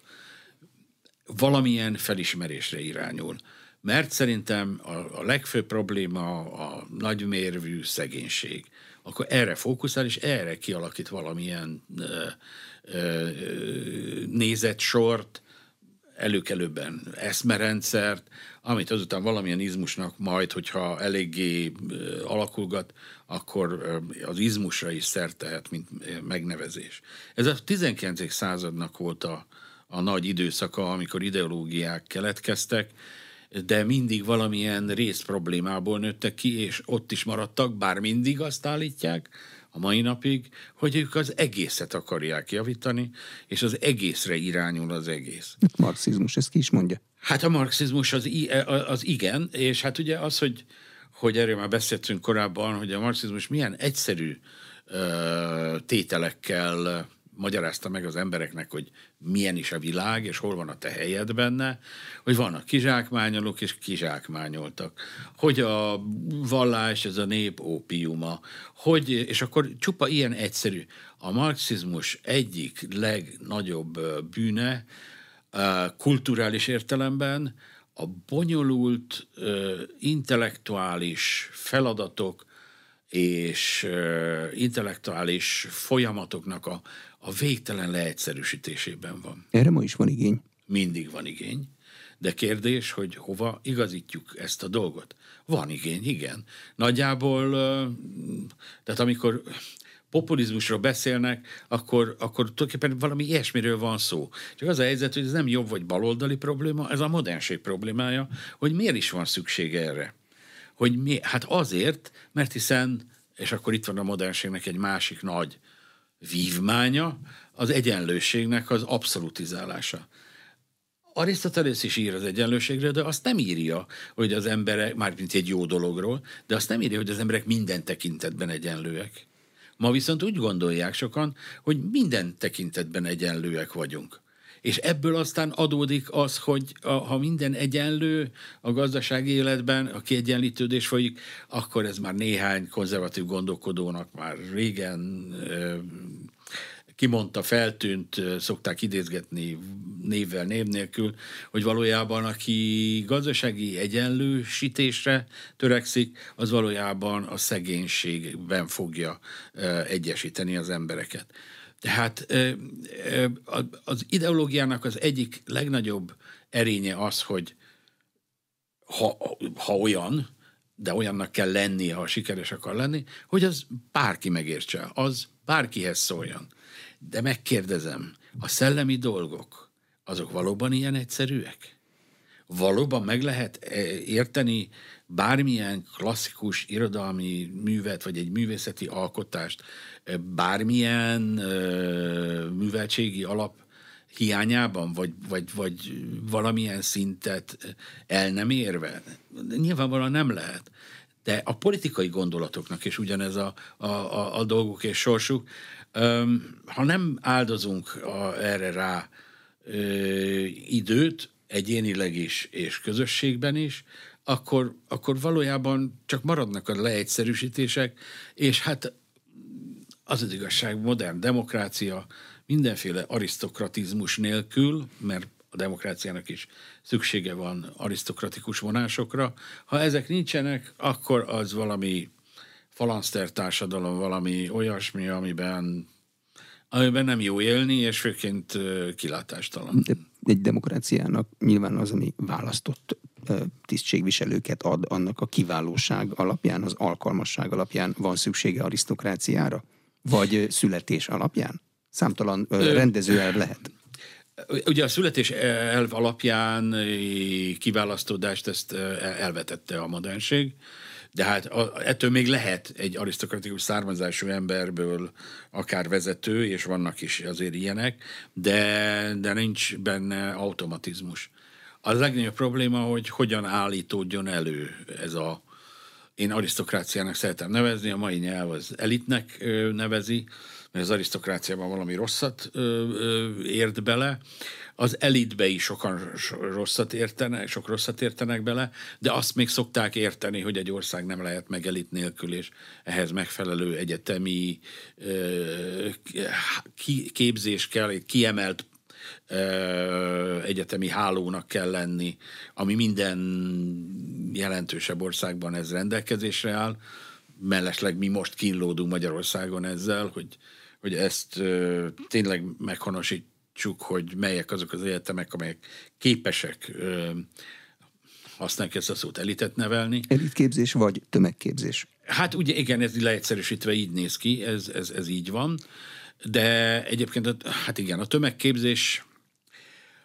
Valamilyen felismerésre irányul. Mert szerintem a, a legfőbb probléma a nagymérvű szegénység. Akkor erre fókuszál, és erre kialakít valamilyen ö, ö, nézetsort, előkelőben eszmerendszert, amit azután valamilyen izmusnak majd, hogyha eléggé alakulgat, akkor az izmusra is szert tehet, mint megnevezés. Ez a 19. századnak volt a, a nagy időszaka, amikor ideológiák keletkeztek, de mindig valamilyen rész problémából nőttek ki, és ott is maradtak, bár mindig azt állítják, a mai napig, hogy ők az egészet akarják javítani, és az egészre irányul az egész. A marxizmus, ezt ki is mondja. Hát a marxizmus az, az igen, és hát ugye az, hogy, hogy erről már beszéltünk korábban, hogy a marxizmus milyen egyszerű tételekkel magyarázta meg az embereknek, hogy milyen is a világ, és hol van a te helyed benne, hogy vannak kizsákmányolók, és kizsákmányoltak. Hogy a vallás, ez a nép ópiuma, hogy, és akkor csupa ilyen egyszerű. A marxizmus egyik legnagyobb bűne kulturális értelemben a bonyolult intellektuális feladatok és intellektuális folyamatoknak a a végtelen leegyszerűsítésében van. Erre ma is van igény. Mindig van igény. De kérdés, hogy hova igazítjuk ezt a dolgot. Van igény, igen. Nagyjából, tehát amikor populizmusról beszélnek, akkor, akkor tulajdonképpen valami ilyesmiről van szó. Csak az a helyzet, hogy ez nem jobb vagy baloldali probléma, ez a modernség problémája, hogy miért is van szükség erre. Hogy mi? Hát azért, mert hiszen, és akkor itt van a modernségnek egy másik nagy vívmánya az egyenlőségnek az abszolutizálása. Arisztotelész is ír az egyenlőségről, de azt nem írja, hogy az emberek, már mint egy jó dologról, de azt nem írja, hogy az emberek minden tekintetben egyenlőek. Ma viszont úgy gondolják sokan, hogy minden tekintetben egyenlőek vagyunk. És ebből aztán adódik az, hogy a, ha minden egyenlő a gazdasági életben, a kiegyenlítődés folyik, akkor ez már néhány konzervatív gondolkodónak már régen kimondta, feltűnt, szokták idézgetni névvel, név nélkül, hogy valójában aki gazdasági egyenlősítésre törekszik, az valójában a szegénységben fogja egyesíteni az embereket. Tehát az ideológiának az egyik legnagyobb erénye az, hogy ha, ha olyan, de olyannak kell lennie, ha sikeres akar lenni, hogy az bárki megértse, az bárkihez szóljon. De megkérdezem, a szellemi dolgok, azok valóban ilyen egyszerűek? Valóban meg lehet érteni bármilyen klasszikus irodalmi művet, vagy egy művészeti alkotást, bármilyen műveltségi alap hiányában, vagy, vagy, vagy valamilyen szintet el nem érve? Nyilvánvalóan nem lehet. De a politikai gondolatoknak is ugyanez a, a, a, a dolguk és sorsuk. Ha nem áldozunk a, erre rá ö, időt, egyénileg is és közösségben is, akkor, akkor valójában csak maradnak a leegyszerűsítések, és hát az az igazság, modern demokrácia mindenféle arisztokratizmus nélkül, mert a demokráciának is szüksége van arisztokratikus vonásokra. Ha ezek nincsenek, akkor az valami falanszter társadalom, valami olyasmi, amiben, amiben nem jó élni, és főként kilátástalan. De egy demokráciának nyilván az, ami választott tisztségviselőket ad, annak a kiválóság alapján, az alkalmasság alapján van szüksége arisztokráciára? Vagy születés alapján? Számtalan rendezőelv lehet. Ugye a születés elv alapján kiválasztódást ezt elvetette a modernség, de hát ettől még lehet egy arisztokratikus származású emberből akár vezető, és vannak is azért ilyenek, de, de nincs benne automatizmus. Az legnagyobb probléma, hogy hogyan állítódjon elő ez a, én arisztokráciának szeretem nevezni, a mai nyelv az elitnek nevezi, mert az arisztokráciában valami rosszat ért bele, az elitbe is sokan rosszat értenek, sok rosszat értenek bele, de azt még szokták érteni, hogy egy ország nem lehet meg elit nélkül, és ehhez megfelelő egyetemi képzés kell, egy kiemelt egyetemi hálónak kell lenni, ami minden jelentősebb országban ez rendelkezésre áll. Mellesleg mi most kínlódunk Magyarországon ezzel, hogy hogy ezt tényleg meghonosítsuk, hogy melyek azok az egyetemek, amelyek képesek ö, használják ezt a szót, elitet nevelni. Elitképzés vagy tömegképzés? Hát ugye igen, ez leegyszerűsítve így néz ki, ez, ez, ez így van, de egyébként, hát igen, a tömegképzés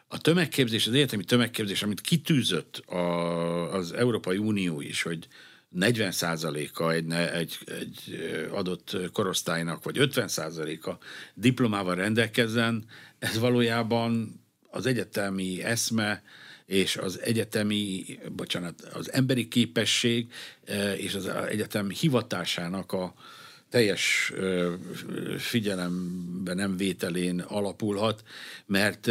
a tömegképzés, az egyetemi tömegképzés, amit kitűzött a, az Európai Unió is, hogy 40%-a egy, egy, egy adott korosztálynak, vagy 50%-a diplomával rendelkezzen, ez valójában az egyetemi eszme és az egyetemi, bocsánat, az emberi képesség és az egyetem hivatásának a teljes figyelembe nem vételén alapulhat, mert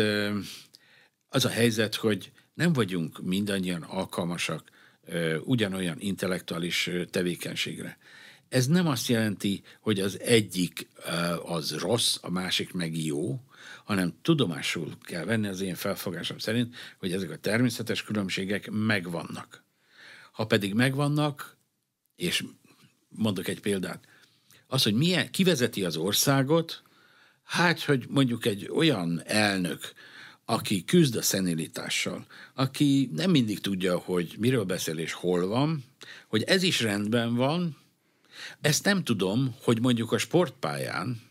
az a helyzet, hogy nem vagyunk mindannyian alkalmasak ugyanolyan intellektuális tevékenységre. Ez nem azt jelenti, hogy az egyik az rossz, a másik meg jó, hanem tudomásul kell venni az én felfogásom szerint, hogy ezek a természetes különbségek megvannak. Ha pedig megvannak, és mondok egy példát, az, hogy milyen, kivezeti az országot, hát, hogy mondjuk egy olyan elnök, aki küzd a szenilitással, aki nem mindig tudja, hogy miről beszél és hol van, hogy ez is rendben van, ezt nem tudom, hogy mondjuk a sportpályán,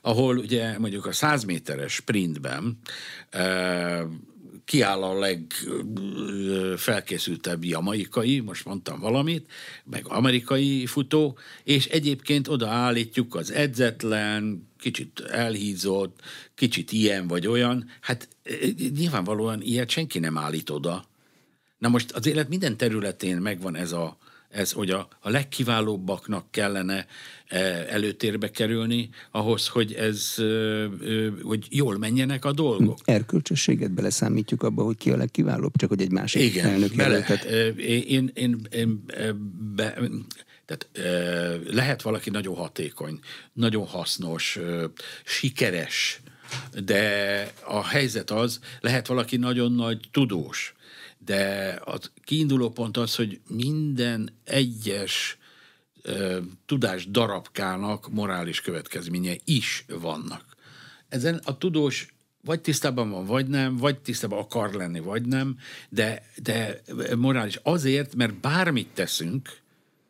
ahol ugye mondjuk a 100 méteres sprintben kiáll a legfelkészültebb jamaikai, most mondtam valamit, meg amerikai futó, és egyébként odaállítjuk az edzetlen, kicsit elhízott, kicsit ilyen vagy olyan. Hát nyilvánvalóan ilyet senki nem állít oda. Na most az élet minden területén megvan ez a, ez, hogy a, a legkiválóbbaknak kellene e, előtérbe kerülni, ahhoz, hogy ez, hogy jól menjenek a dolgok. Erkölcsösséget beleszámítjuk abba, hogy ki a legkiválóbb, csak hogy egy másik Igen, elnök bele. Én, én, én be, tehát lehet valaki nagyon hatékony, nagyon hasznos, sikeres, de a helyzet az, lehet valaki nagyon nagy tudós, de a kiinduló pont az, hogy minden egyes tudás darabkának morális következménye is vannak. Ezen a tudós vagy tisztában van, vagy nem, vagy tisztában akar lenni, vagy nem, de, de morális azért, mert bármit teszünk,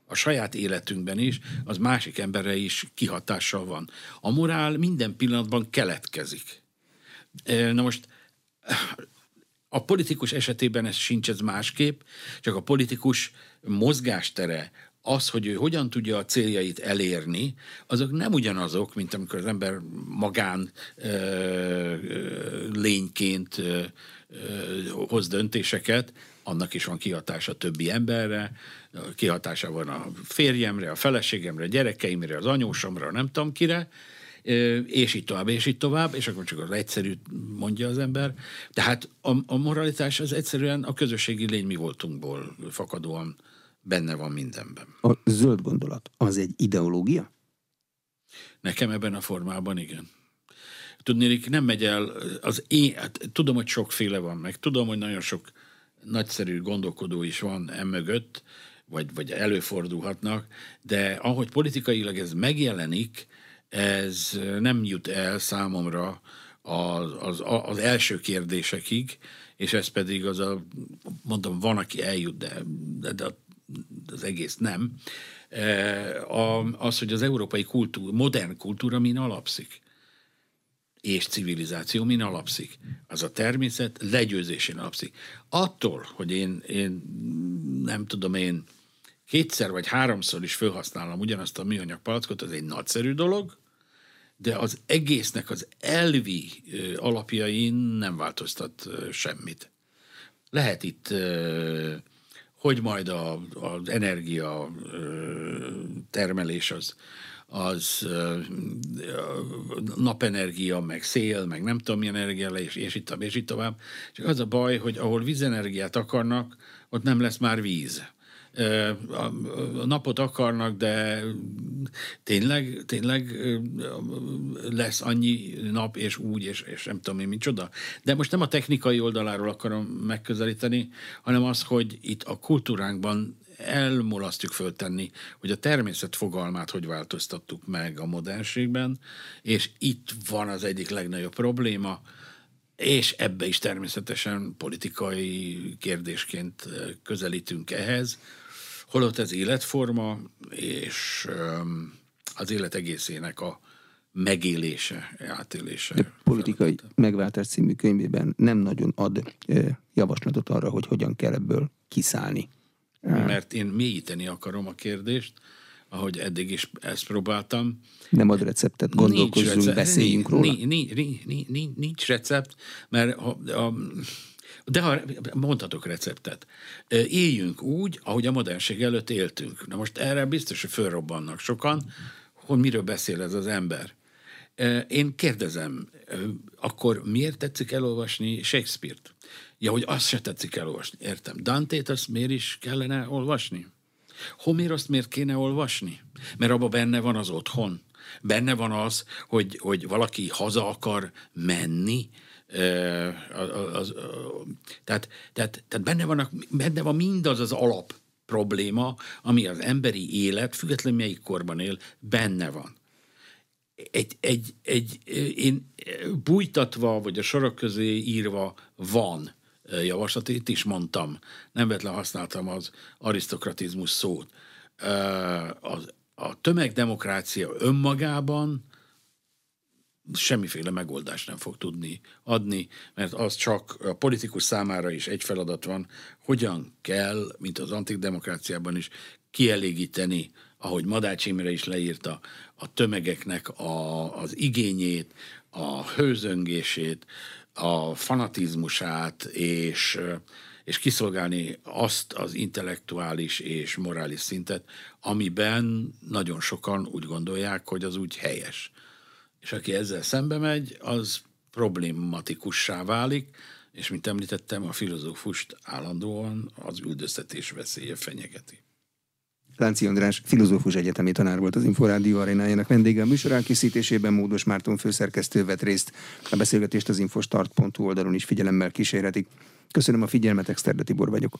a saját életünkben is, az másik emberre is kihatással van. A morál minden pillanatban keletkezik. Na most a politikus esetében ez sincs ez másképp, csak a politikus mozgástere, az, hogy ő hogyan tudja a céljait elérni, azok nem ugyanazok, mint amikor az ember magán ö, ö, lényként ö, ö, hoz döntéseket, annak is van kihatása többi emberre, kihatása van a férjemre, a feleségemre, a gyerekeimre, az anyósomra, nem tudom kire, és így tovább, és így tovább, és akkor csak az egyszerű mondja az ember. Tehát a, a moralitás az egyszerűen a közösségi lény mi voltunkból fakadóan benne van mindenben. A zöld gondolat, az egy ideológia? Nekem ebben a formában igen. Tudnélik, nem megy el, az én, hát tudom, hogy sokféle van, meg tudom, hogy nagyon sok nagyszerű gondolkodó is van emögött, vagy, vagy előfordulhatnak, de ahogy politikailag ez megjelenik, ez nem jut el számomra az, az, az első kérdésekig, és ez pedig az a, mondom, van, aki eljut, de, de, az egész nem, e, az, hogy az európai kultúra, modern kultúra min alapszik és civilizáció min alapszik? Az a természet legyőzésén alapszik. Attól, hogy én, én nem tudom, én kétszer vagy háromszor is felhasználom ugyanazt a műanyag palackot, az egy nagyszerű dolog, de az egésznek az elvi alapjain nem változtat semmit. Lehet itt, hogy majd az energia termelés az, az napenergia, meg szél, meg nem tudom milyen energia, és, és itt, és itt tovább. Csak az a baj, hogy ahol vízenergiát akarnak, ott nem lesz már víz a napot akarnak, de tényleg, tényleg lesz annyi nap, és úgy, és, és nem tudom én, micsoda. De most nem a technikai oldaláról akarom megközelíteni, hanem az, hogy itt a kultúránkban elmulasztjuk föltenni, hogy a természet fogalmát hogy változtattuk meg a modernségben, és itt van az egyik legnagyobb probléma, és ebbe is természetesen politikai kérdésként közelítünk ehhez, holott ez életforma, és az élet egészének a megélése, átélése. De politikai megváltás című könyvében nem nagyon ad javaslatot arra, hogy hogyan kell ebből kiszállni. Mert én mélyíteni akarom a kérdést, ahogy eddig is ezt próbáltam. Nem ad receptet, gondolkozzunk, nincs recept, beszéljünk róla. Nincs, nincs, nincs, nincs recept, mert a, a, de ha mondhatok receptet. Éljünk úgy, ahogy a modernség előtt éltünk. Na most erre biztos, hogy fölrobbannak sokan, hogy miről beszél ez az ember. Én kérdezem, akkor miért tetszik elolvasni Shakespeare-t? Ja, hogy azt se tetszik elolvasni. Értem. Dante-t azt miért is kellene olvasni? Homéroszt miért kéne olvasni? Mert abban benne van az otthon. Benne van az, hogy, hogy valaki haza akar menni, az, az, tehát, tehát, tehát benne, vannak, benne van mindaz az alap probléma, ami az emberi élet, függetlenül melyik korban él, benne van. Egy, egy, egy, én bújtatva, vagy a sorok közé írva van javaslat, itt is mondtam, nem vetlen használtam az arisztokratizmus szót. Az, a tömegdemokrácia önmagában semmiféle megoldást nem fog tudni adni, mert az csak a politikus számára is egy feladat van, hogyan kell, mint az antik demokráciában is, kielégíteni, ahogy Madács Imre is leírta, a tömegeknek a, az igényét, a hőzöngését, a fanatizmusát, és, és kiszolgálni azt az intellektuális és morális szintet, amiben nagyon sokan úgy gondolják, hogy az úgy helyes és aki ezzel szembe megy, az problématikussá válik, és mint említettem, a filozófust állandóan az üldöztetés veszélye fenyegeti. Lánci András, filozófus egyetemi tanár volt az Inforádió arénájának vendége. A műsor elkészítésében Módos Márton főszerkesztő vett részt. A beszélgetést az infostart.hu oldalon is figyelemmel kísérhetik. Köszönöm a figyelmet, Exterde Tibor vagyok.